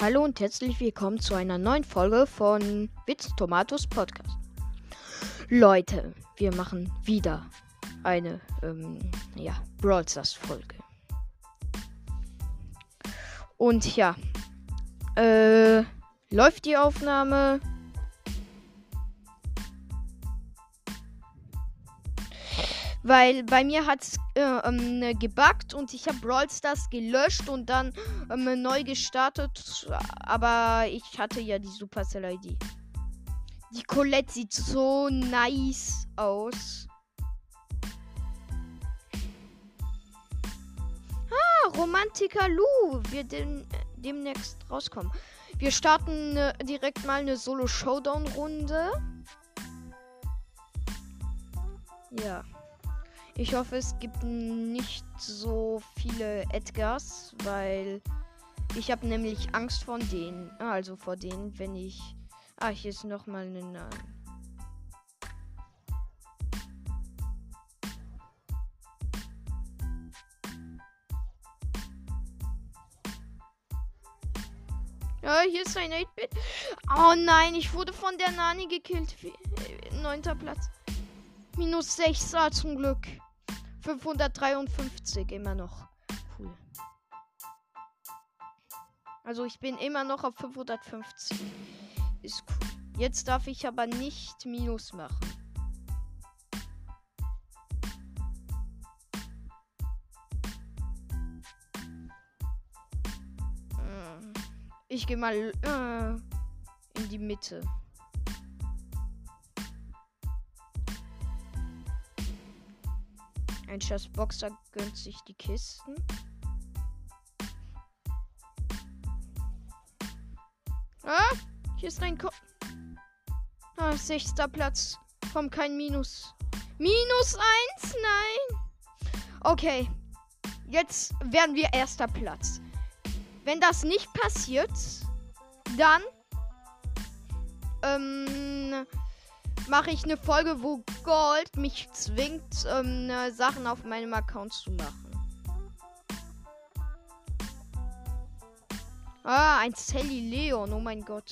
Hallo und herzlich willkommen zu einer neuen Folge von Witz Tomatos Podcast. Leute, wir machen wieder eine ähm, ja, Brawl Stars Folge. Und ja, äh, läuft die Aufnahme? Weil bei mir hat es äh, ähm, gebuggt und ich habe Brawl Stars gelöscht und dann ähm, neu gestartet. Aber ich hatte ja die Supercell ID. Die Colette sieht so nice aus. Ah, Romantiker Lou wird dem, demnächst rauskommen. Wir starten äh, direkt mal eine Solo-Showdown-Runde. Ja. Ich hoffe, es gibt nicht so viele Edgars, weil ich habe nämlich Angst vor denen. Also vor denen, wenn ich. Ah, hier ist noch mal eine. Ja, hier ist ein 8-Bit. Oh nein, ich wurde von der Nani gekillt. Neunter Platz. Minus 6 ah, zum Glück. 553 immer noch. Cool. Also ich bin immer noch auf 550. Ist cool. Jetzt darf ich aber nicht Minus machen. Hm. Ich gehe mal äh, in die Mitte. Ein Boxer gönnt sich die Kisten. Ah, hier ist ein Ko Ah, sechster Platz. Komm, kein Minus. Minus eins? Nein. Okay. Jetzt werden wir erster Platz. Wenn das nicht passiert, dann ähm, mache ich eine Folge, wo Gold mich zwingt, ähm, Sachen auf meinem Account zu machen. Ah, ein Sally Leon, oh mein Gott.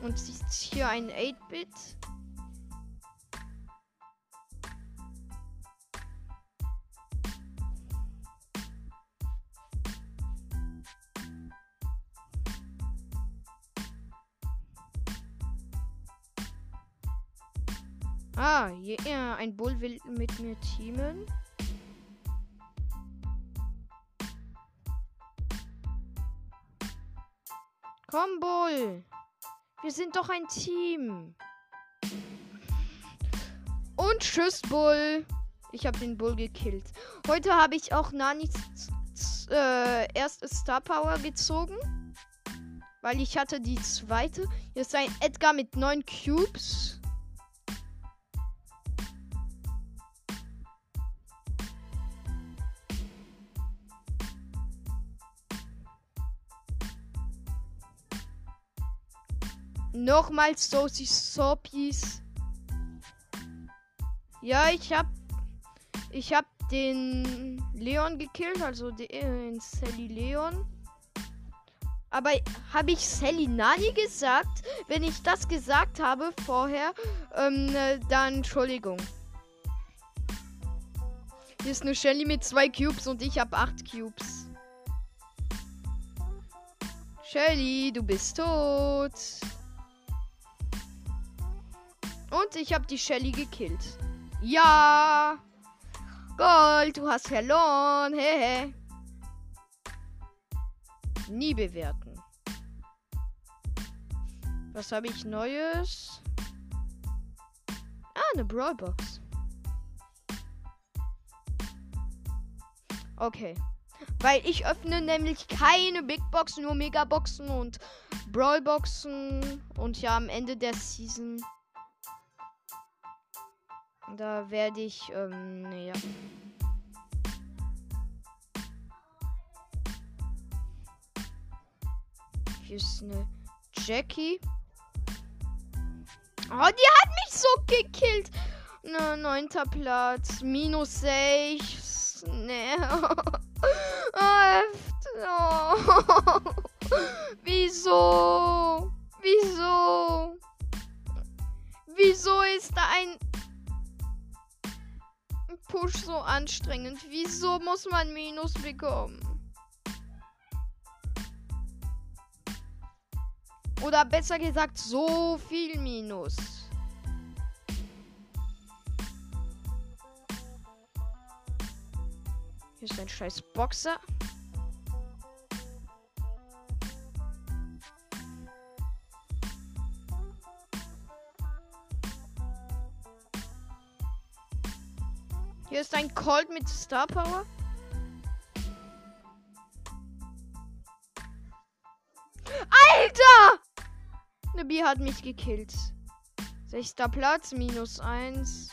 Und ist hier ein 8-Bit. Ah, yeah, ein Bull will mit mir teamen. Komm, Bull. Wir sind doch ein Team. Und tschüss, Bull. Ich habe den Bull gekillt. Heute habe ich auch Nanis äh, erste Star Power gezogen. Weil ich hatte die zweite. Hier ist ein Edgar mit neun Cubes. Nochmals Sosi Sopis. Ja, ich hab. Ich hab den Leon gekillt, also den Sally Leon. Aber habe ich Sally Nani gesagt? Wenn ich das gesagt habe vorher, ähm, dann Entschuldigung. Hier ist eine Shelly mit zwei Cubes und ich habe acht Cubes. Shelly, du bist tot. Und ich habe die Shelly gekillt. Ja! Gold, du hast verloren. Hehe. Nie bewerten. Was habe ich Neues? Ah, eine Brawlbox. Okay. Weil ich öffne nämlich keine Big Box, nur Megaboxen und Brawlboxen. Und ja, am Ende der Season da werde ich, ähm, ja. Hier ist eine Jackie. Oh, die hat mich so gekillt. Ne, neunter Platz. Minus 6. Ne. oh. Wieso? Wieso? Wieso ist da ein Push so anstrengend? Wieso muss man Minus bekommen? Oder besser gesagt, so viel Minus. Hier ist ein scheiß Boxer. Hier ist ein Colt mit Star Power. Alter! Eine B hat mich gekillt. Sechster Platz, minus eins.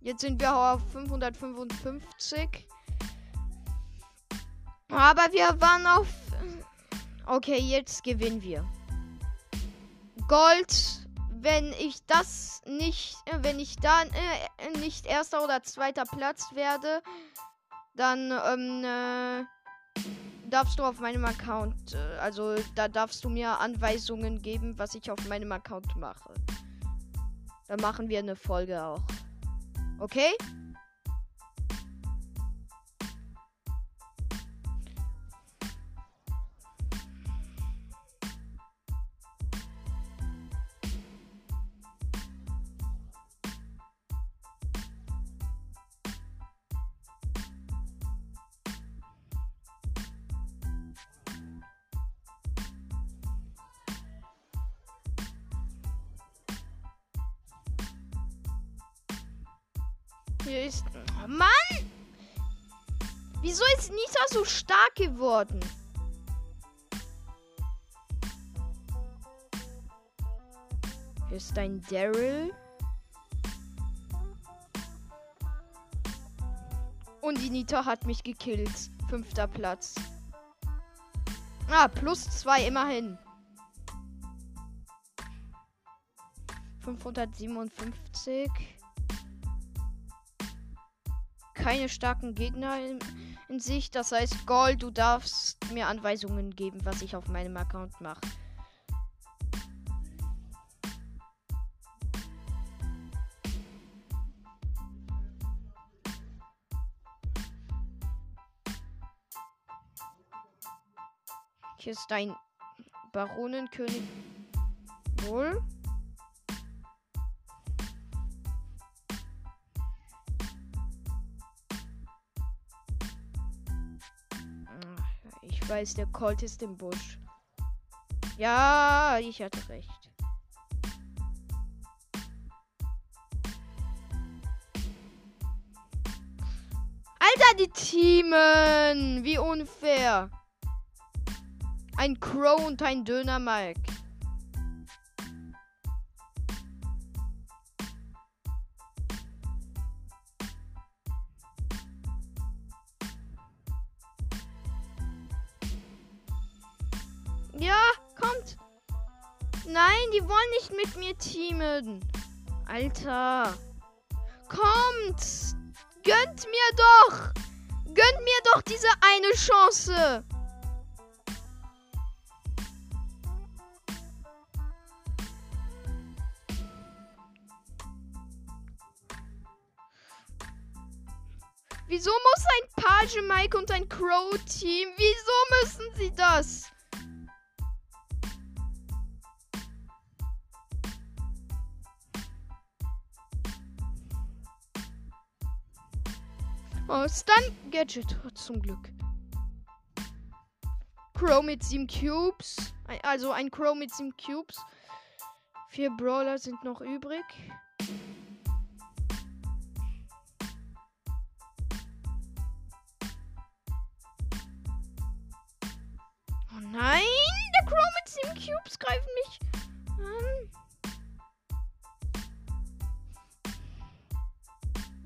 Jetzt sind wir auf 555. Aber wir waren auf. Okay, jetzt gewinnen wir. Gold wenn ich das nicht, äh, wenn ich dann äh, nicht erster oder zweiter Platz werde, dann ähm, äh, darfst du auf meinem Account, äh, also da darfst du mir Anweisungen geben, was ich auf meinem Account mache. Dann machen wir eine Folge auch. Okay? Geworden? Hier ist ein Daryl. Und die Nita hat mich gekillt. Fünfter Platz. Ah, plus zwei immerhin. 557 keine starken Gegner in, in sich. Das heißt, Gold, du darfst mir Anweisungen geben, was ich auf meinem Account mache. Hier ist dein Baronenkönig. Wohl. Weiß, der Colt ist im Busch. Ja, ich hatte recht. Alter, die Teamen! Wie unfair. Ein Crow und ein Döner Mike. Die wollen nicht mit mir teamen. Alter. Kommt. Gönnt mir doch. Gönnt mir doch diese eine Chance. Wieso muss ein Page Mike und ein Crow Team? Wieso müssen sie das? Oh, Stun Gadget. Zum Glück. Crow mit 7 Cubes. Also ein Crow mit 7 Cubes. Vier Brawler sind noch übrig. Oh nein! Der Crow mit 7 Cubes greift mich an.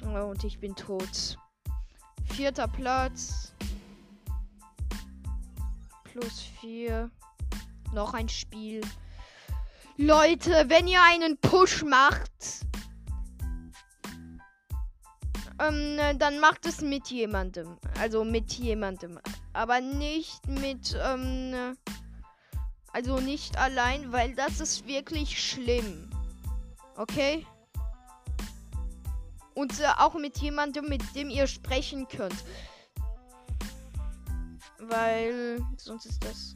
Oh, und ich bin tot. Vierter Platz. Plus vier. Noch ein Spiel. Leute, wenn ihr einen Push macht, ähm, dann macht es mit jemandem. Also mit jemandem. Aber nicht mit, ähm, also nicht allein, weil das ist wirklich schlimm. Okay? Und äh, auch mit jemandem, mit dem ihr sprechen könnt. Weil sonst ist das.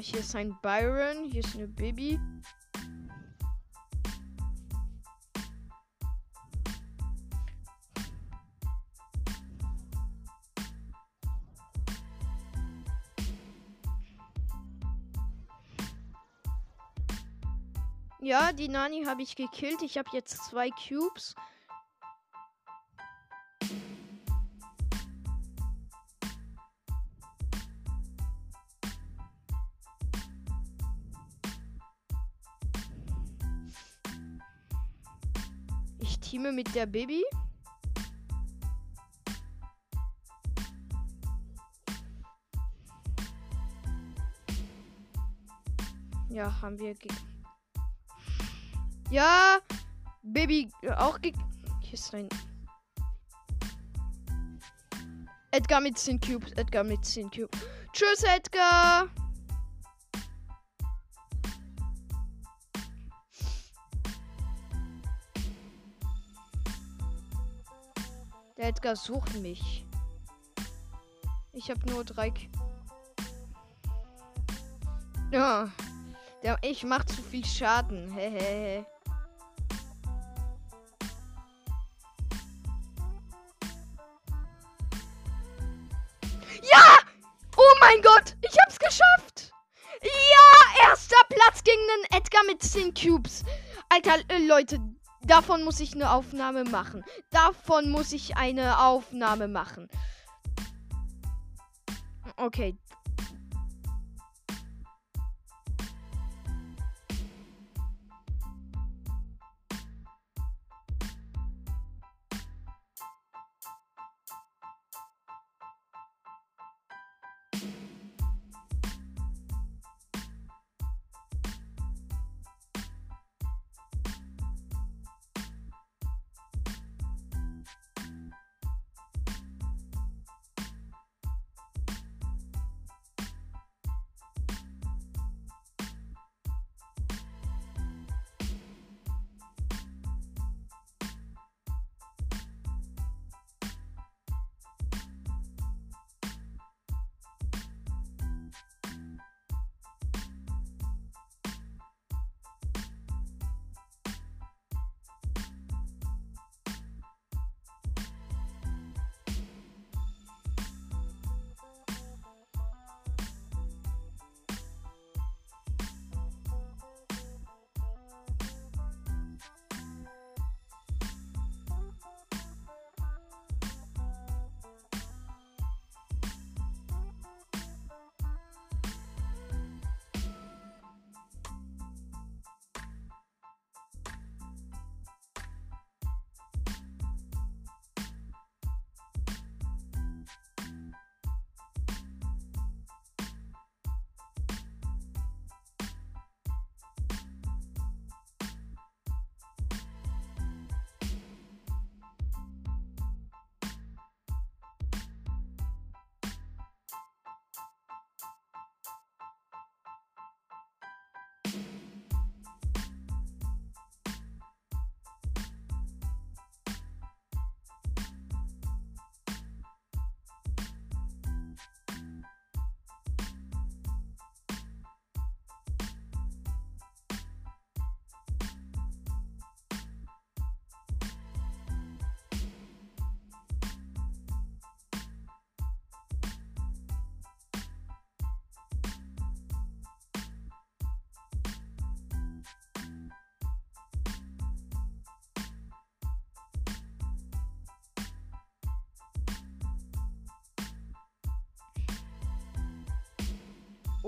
Hier ist ein Byron, hier ist eine Baby. Ja, die Nani habe ich gekillt. Ich habe jetzt zwei Cubes. Ich teame mit der Baby. Ja, haben wir ja, Baby auch ge. Hier ist. Edgar mit 10 Cubes. Edgar mit 10 Cubes. Tschüss, Edgar. Der Edgar sucht mich. Ich habe nur drei. Ja. Der, ich mach zu viel Schaden. Hehehe. 13 Cubes. Alter, äh, Leute, davon muss ich eine Aufnahme machen. Davon muss ich eine Aufnahme machen. Okay,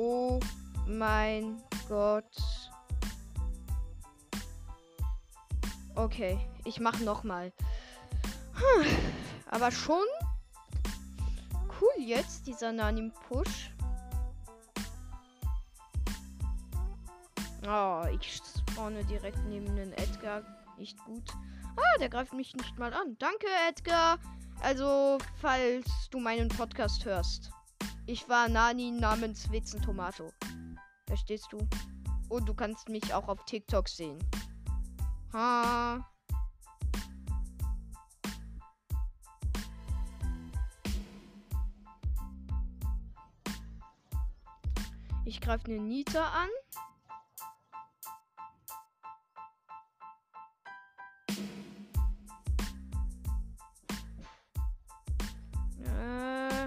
Oh mein Gott. Okay, ich mach noch mal. Hm, aber schon cool jetzt, dieser Nani-Push. Oh, ich spawne direkt neben den Edgar. Nicht gut. Ah, der greift mich nicht mal an. Danke, Edgar. Also, falls du meinen Podcast hörst. Ich war Nani namens Witzen Tomato. Verstehst du? Und du kannst mich auch auf TikTok sehen. Ha. Ich greife eine Nita an. Äh.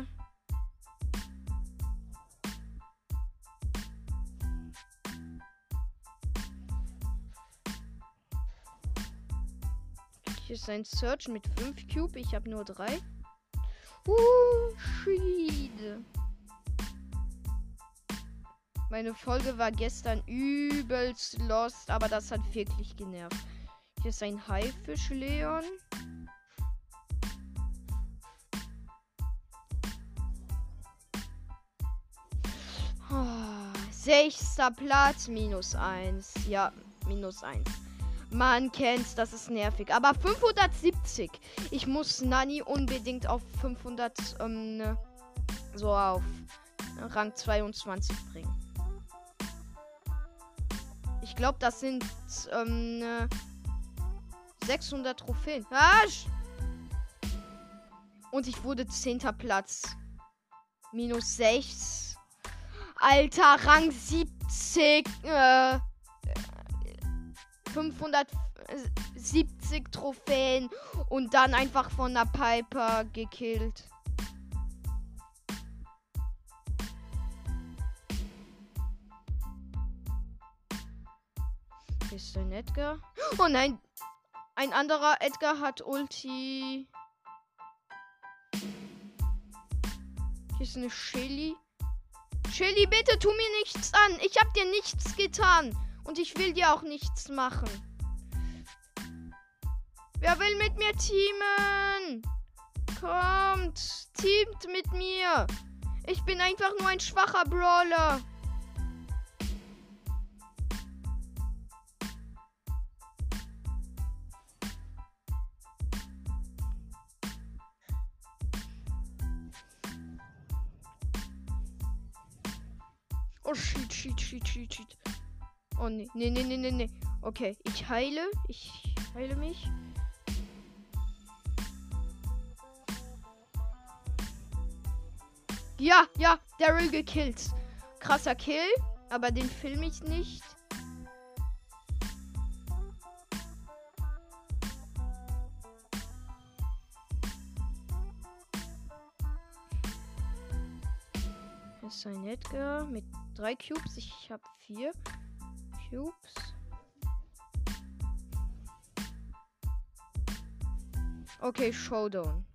Ist ein Search mit 5 Cube. Ich habe nur 3. Uh, Schiede. Meine Folge war gestern übelst lost, aber das hat wirklich genervt. Hier ist ein Haifisch, Leon. Oh, sechster Platz, minus 1. Ja, minus 1. Man kennt's, das ist nervig. Aber 570. Ich muss Nani unbedingt auf 500, ähm, so auf Rang 22 bringen. Ich glaube, das sind ähm, 600 Trophäen. Arsch! Und ich wurde 10. Platz. Minus 6. Alter, Rang 70. Äh, 570 Trophäen. Und dann einfach von der Piper gekillt. ist ein Edgar. Oh nein! Ein anderer Edgar hat Ulti. Hier ist eine Shelly. Shelly, bitte tu mir nichts an. Ich hab dir nichts getan. Und ich will dir auch nichts machen. Wer will mit mir teamen? Kommt, teamt mit mir. Ich bin einfach nur ein schwacher Brawler. Oh, shit, shit, shit, shit, shit. Oh, nee, nee, nee, nee, nee. Okay, ich heile. Ich heile mich. Ja, ja, Daryl gekillt. Krasser Kill, aber den filme ich nicht. Das ist ein Edgar mit drei Cubes. Ich habe vier Cubes. Okay, Showdown.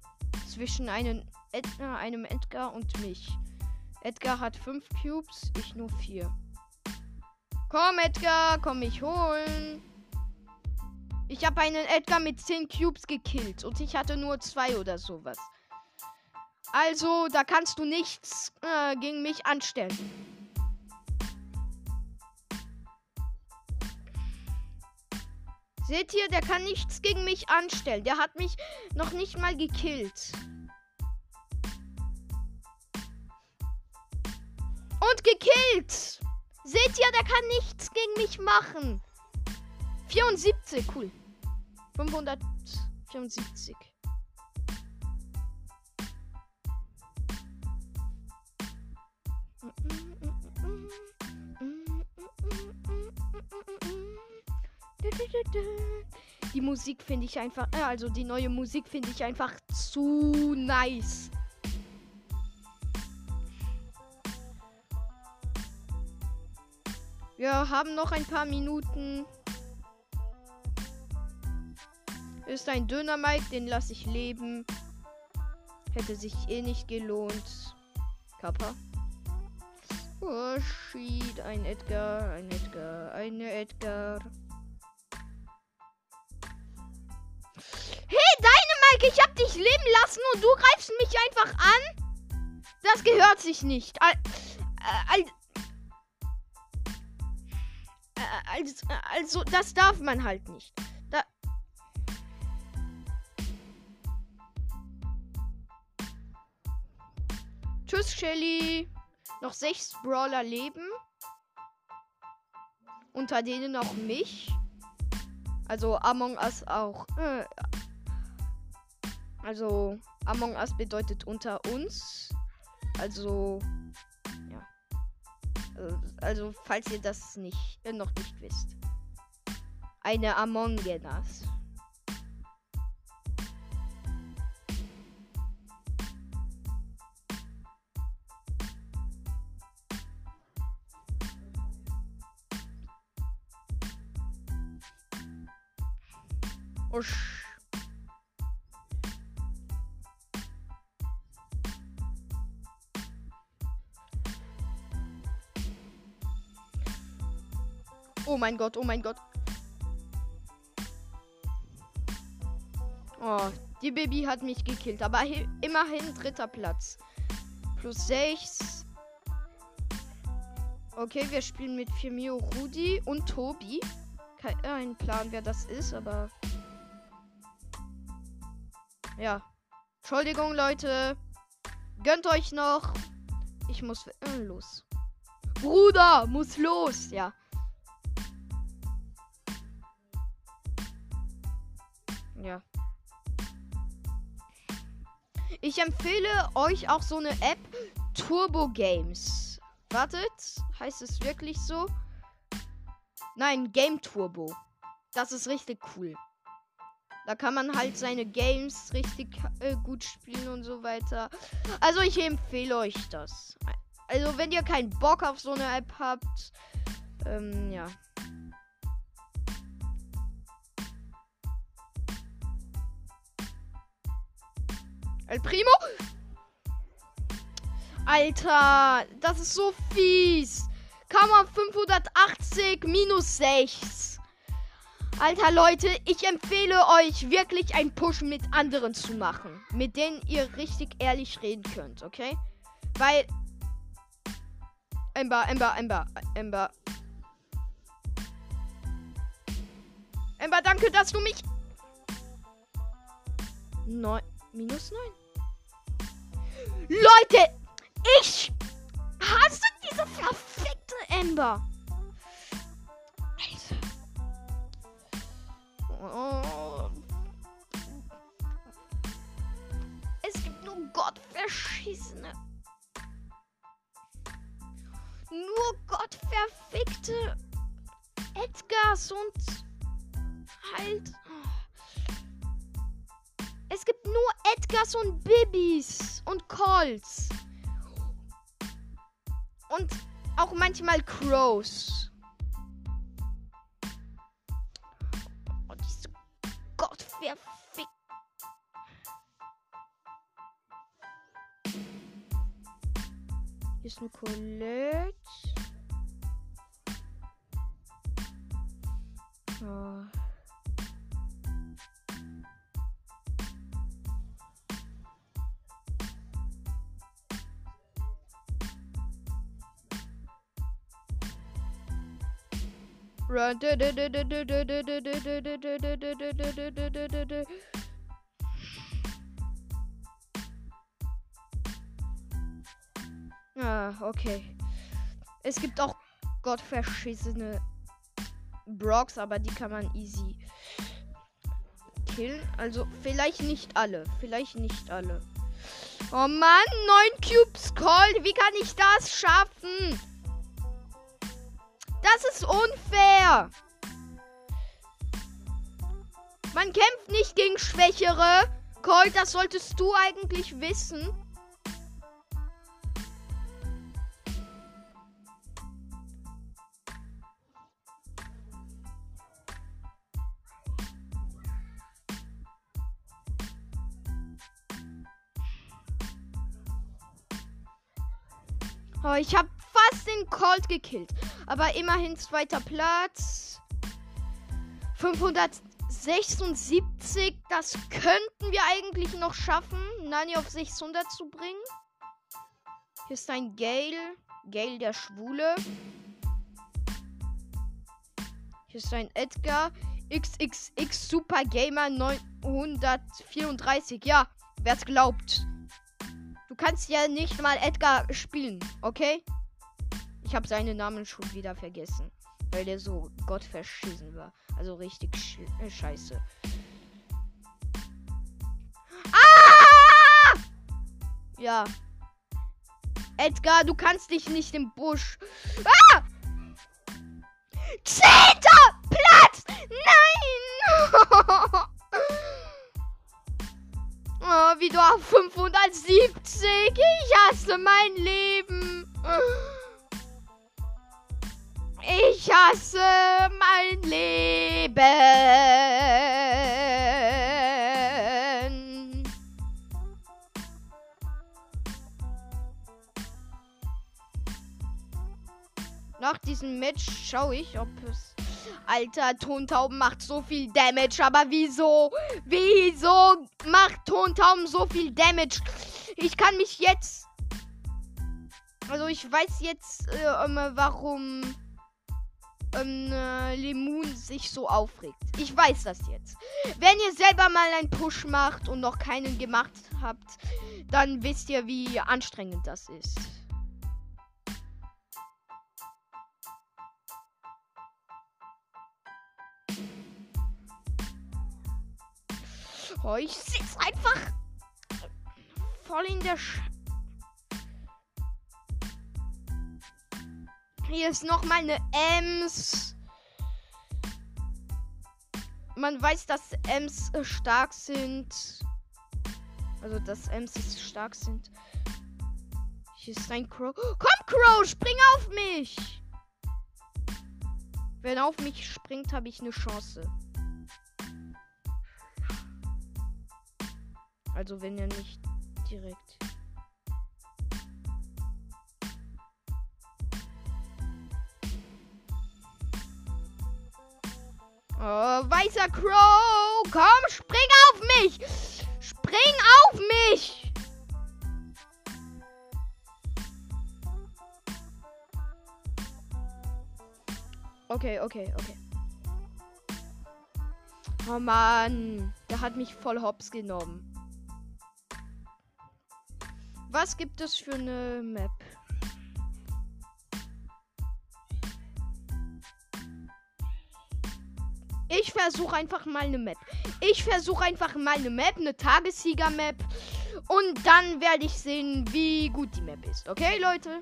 Zwischen einem, Edgar, einem Edgar und mich. Edgar hat fünf Cubes, ich nur vier. Komm, Edgar, komm mich holen. Ich habe einen Edgar mit 10 Cubes gekillt und ich hatte nur zwei oder sowas. Also, da kannst du nichts äh, gegen mich anstellen. Seht ihr, der kann nichts gegen mich anstellen. Der hat mich noch nicht mal gekillt. Und gekillt. Seht ihr, der kann nichts gegen mich machen. 74, cool. 574. Die Musik finde ich einfach, äh, also die neue Musik finde ich einfach zu nice. Wir haben noch ein paar Minuten. Ist ein Döner-Mike, den lasse ich leben. Hätte sich eh nicht gelohnt. Kappa. Oh, shit. Ein Edgar, ein Edgar, eine Edgar. Mike, ich hab dich leben lassen und du greifst mich einfach an? Das gehört sich nicht. Al al also, also, das darf man halt nicht. Da Tschüss, Shelly. Noch sechs Brawler leben. Unter denen auch mich. Also Among Us auch. Äh, also Among Us bedeutet unter uns. Also ja. Also, also falls ihr das nicht äh, noch nicht wisst. Eine Among Us. Usch. Oh mein Gott, oh mein Gott. Oh, die Baby hat mich gekillt, aber immerhin dritter Platz. Plus 6. Okay, wir spielen mit Firmio, Rudi und Tobi. Kein Plan, wer das ist, aber ja. Entschuldigung, Leute. Gönnt euch noch. Ich muss äh, los. Bruder, muss los. Ja. Ja. Ich empfehle euch auch so eine App Turbo Games. Wartet, heißt es wirklich so? Nein, Game Turbo. Das ist richtig cool. Da kann man halt seine Games richtig äh, gut spielen und so weiter. Also ich empfehle euch das. Also wenn ihr keinen Bock auf so eine App habt, ähm, ja. El Primo? Alter, das ist so fies. Kammer 580 minus 6. Alter Leute, ich empfehle euch wirklich einen Push mit anderen zu machen, mit denen ihr richtig ehrlich reden könnt, okay? Weil Ember, Ember, Ember, Ember. Ember, danke, dass du mich Neun, minus neun. Leute, ich hasse diese verfickte Ember. Oh. Es gibt nur Gottverschissene. Nur Gottverfickte Edgars und halt. Edgars und Bibis und Colts. Und auch manchmal Crows. wer fickt. Hier ist eine Colette. Oh. Run. Ah, okay. Es gibt auch gottverschissene Brocks, aber die kann man easy killen. Also vielleicht nicht alle. Vielleicht nicht alle. Oh Mann, 9 Cubes Cold. Wie kann ich das schaffen? Das ist unfair. Man kämpft nicht gegen Schwächere. Colt, das solltest du eigentlich wissen. Oh, ich habe fast den Colt gekillt. Aber immerhin zweiter Platz. 576. Das könnten wir eigentlich noch schaffen, Nani auf 600 zu bringen. Hier ist ein Gale. Gale der Schwule. Hier ist ein Edgar. XXX Super Gamer 934. Ja, wer's glaubt. Du kannst ja nicht mal Edgar spielen, okay? Ich habe seinen Namen schon wieder vergessen. Weil der so gottverschissen war. Also richtig sch äh, scheiße. Ah! Ja. Edgar, du kannst dich nicht im Busch. Ah! Zehnter Platz! Nein! oh, wieder auf 570. Ich hasse mein Leben. Ich hasse mein Leben. Nach diesem Match schaue ich, ob es. Alter, Tontauben macht so viel Damage, aber wieso? Wieso macht Tontauben so viel Damage? Ich kann mich jetzt. Also ich weiß jetzt, äh, warum ähm, äh, Lemon sich so aufregt. Ich weiß das jetzt. Wenn ihr selber mal einen Push macht und noch keinen gemacht habt, dann wisst ihr, wie anstrengend das ist. Oh, ich sitze einfach voll in der Sch Hier ist noch mal eine Ems. Man weiß, dass Ems stark sind. Also, dass Ems stark sind. Hier ist ein Crow. Komm, Crow, spring auf mich! Wenn er auf mich springt, habe ich eine Chance. Also, wenn er nicht direkt. Oh, weißer Crow, komm, spring auf mich! Spring auf mich! Okay, okay, okay. Oh Mann, der hat mich voll hops genommen. Was gibt es für eine Map? Ich versuche einfach mal eine Map. Ich versuche einfach mal eine Map, eine Tagessieger-Map. Und dann werde ich sehen, wie gut die Map ist. Okay, Leute?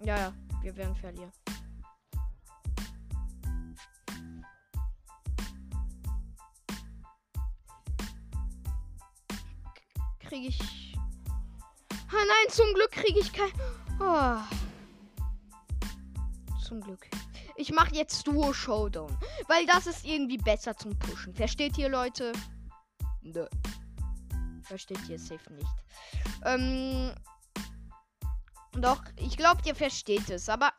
Ja, ja, wir werden verlieren. Kriege ich. Ah nein, zum Glück kriege ich kein. Oh. Zum Glück. Ich mache jetzt Duo Showdown. Weil das ist irgendwie besser zum Pushen. Versteht ihr, Leute? Nö. Versteht ihr safe nicht. Ähm. Doch, ich glaube, ihr versteht es, aber.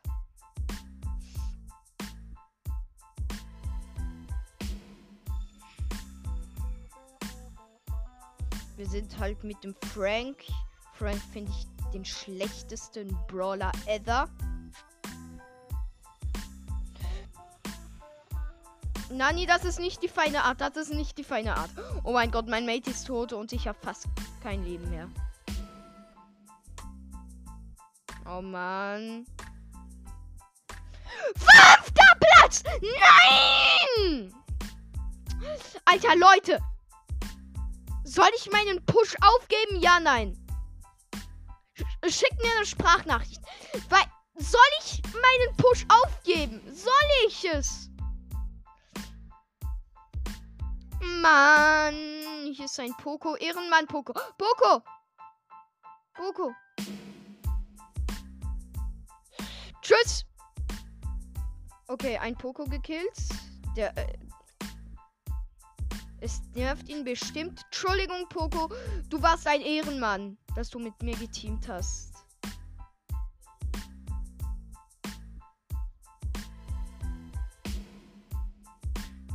Wir sind halt mit dem Frank. Frank finde ich den schlechtesten Brawler ever. Nani, das ist nicht die feine Art. Das ist nicht die feine Art. Oh mein Gott, mein Mate ist tot und ich habe fast kein Leben mehr. Oh Mann. Fünfter Platz! Nein! Alter, Leute! Soll ich meinen Push aufgeben? Ja, nein. Schick mir eine Sprachnachricht. Weil, soll ich meinen Push aufgeben? Soll ich es? Mann, hier ist ein Poco. Ehrenmann Poco. Poco! Poco. Tschüss. Okay, ein Poco gekillt. Der, äh, es nervt ihn bestimmt. Entschuldigung, Poco, du warst ein Ehrenmann, dass du mit mir geteamt hast.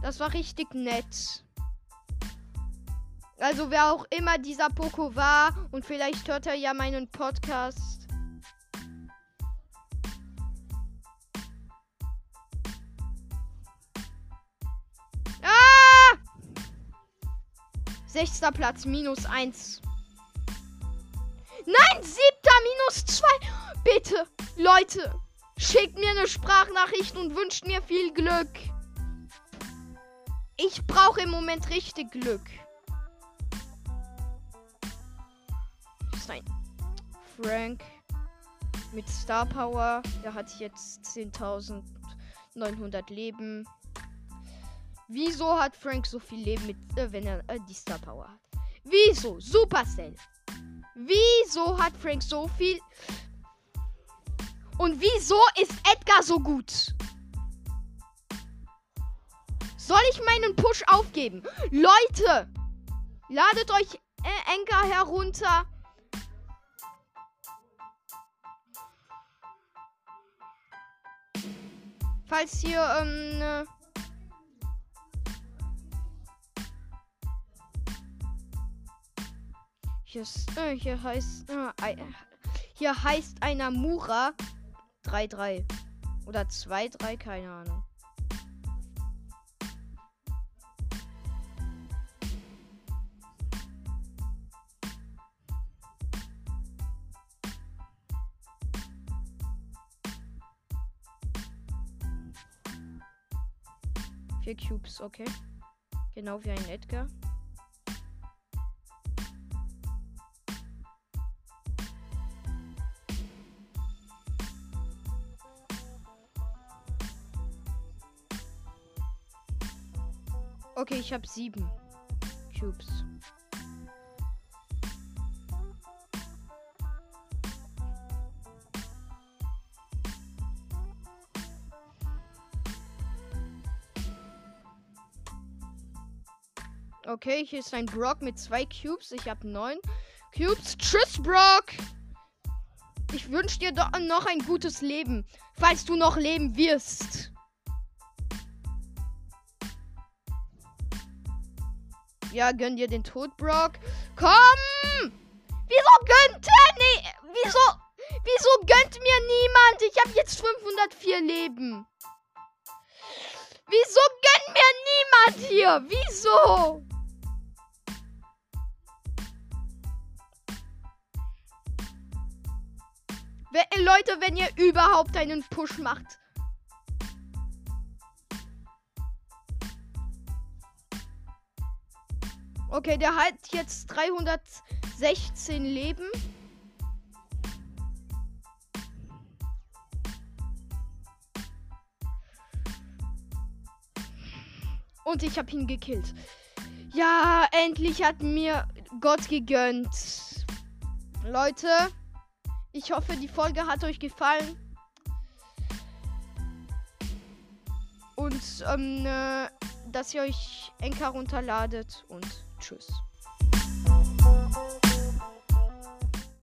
Das war richtig nett. Also wer auch immer dieser Poco war und vielleicht hört er ja meinen Podcast. Sechster Platz, minus eins. Nein, siebter, minus zwei. Bitte, Leute, schickt mir eine Sprachnachricht und wünscht mir viel Glück. Ich brauche im Moment richtig Glück. Nein. Frank mit Star Power. Der hat jetzt 10.900 Leben. Wieso hat Frank so viel Leben, mit, äh, wenn er äh, die Star Power hat? Wieso? Supercell. Wieso hat Frank so viel? Und wieso ist Edgar so gut? Soll ich meinen Push aufgeben? Leute, ladet euch äh, Enker herunter. Falls hier ähm, hier, ist, äh, hier heißt äh, hier heißt einer Mura 3-3 oder 2-3, keine Ahnung. Vier Cubes, okay. Genau wie ein Edgar. Okay, ich habe sieben Cubes. Okay, hier ist ein Brock mit zwei Cubes. Ich habe neun Cubes. Tschüss, Brock! Ich wünsche dir doch noch ein gutes Leben, falls du noch leben wirst. Ja, gönn dir den Tod, Brock. Komm! Wieso gönnt er nicht? Wieso? Wieso gönnt mir niemand? Ich habe jetzt 504 Leben. Wieso gönnt mir niemand hier? Wieso? Leute, wenn ihr überhaupt einen Push macht. Okay, der hat jetzt 316 Leben. Und ich habe ihn gekillt. Ja, endlich hat mir Gott gegönnt. Leute, ich hoffe, die Folge hat euch gefallen. Und ähm, äh, dass ihr euch Enka runterladet und tschüss.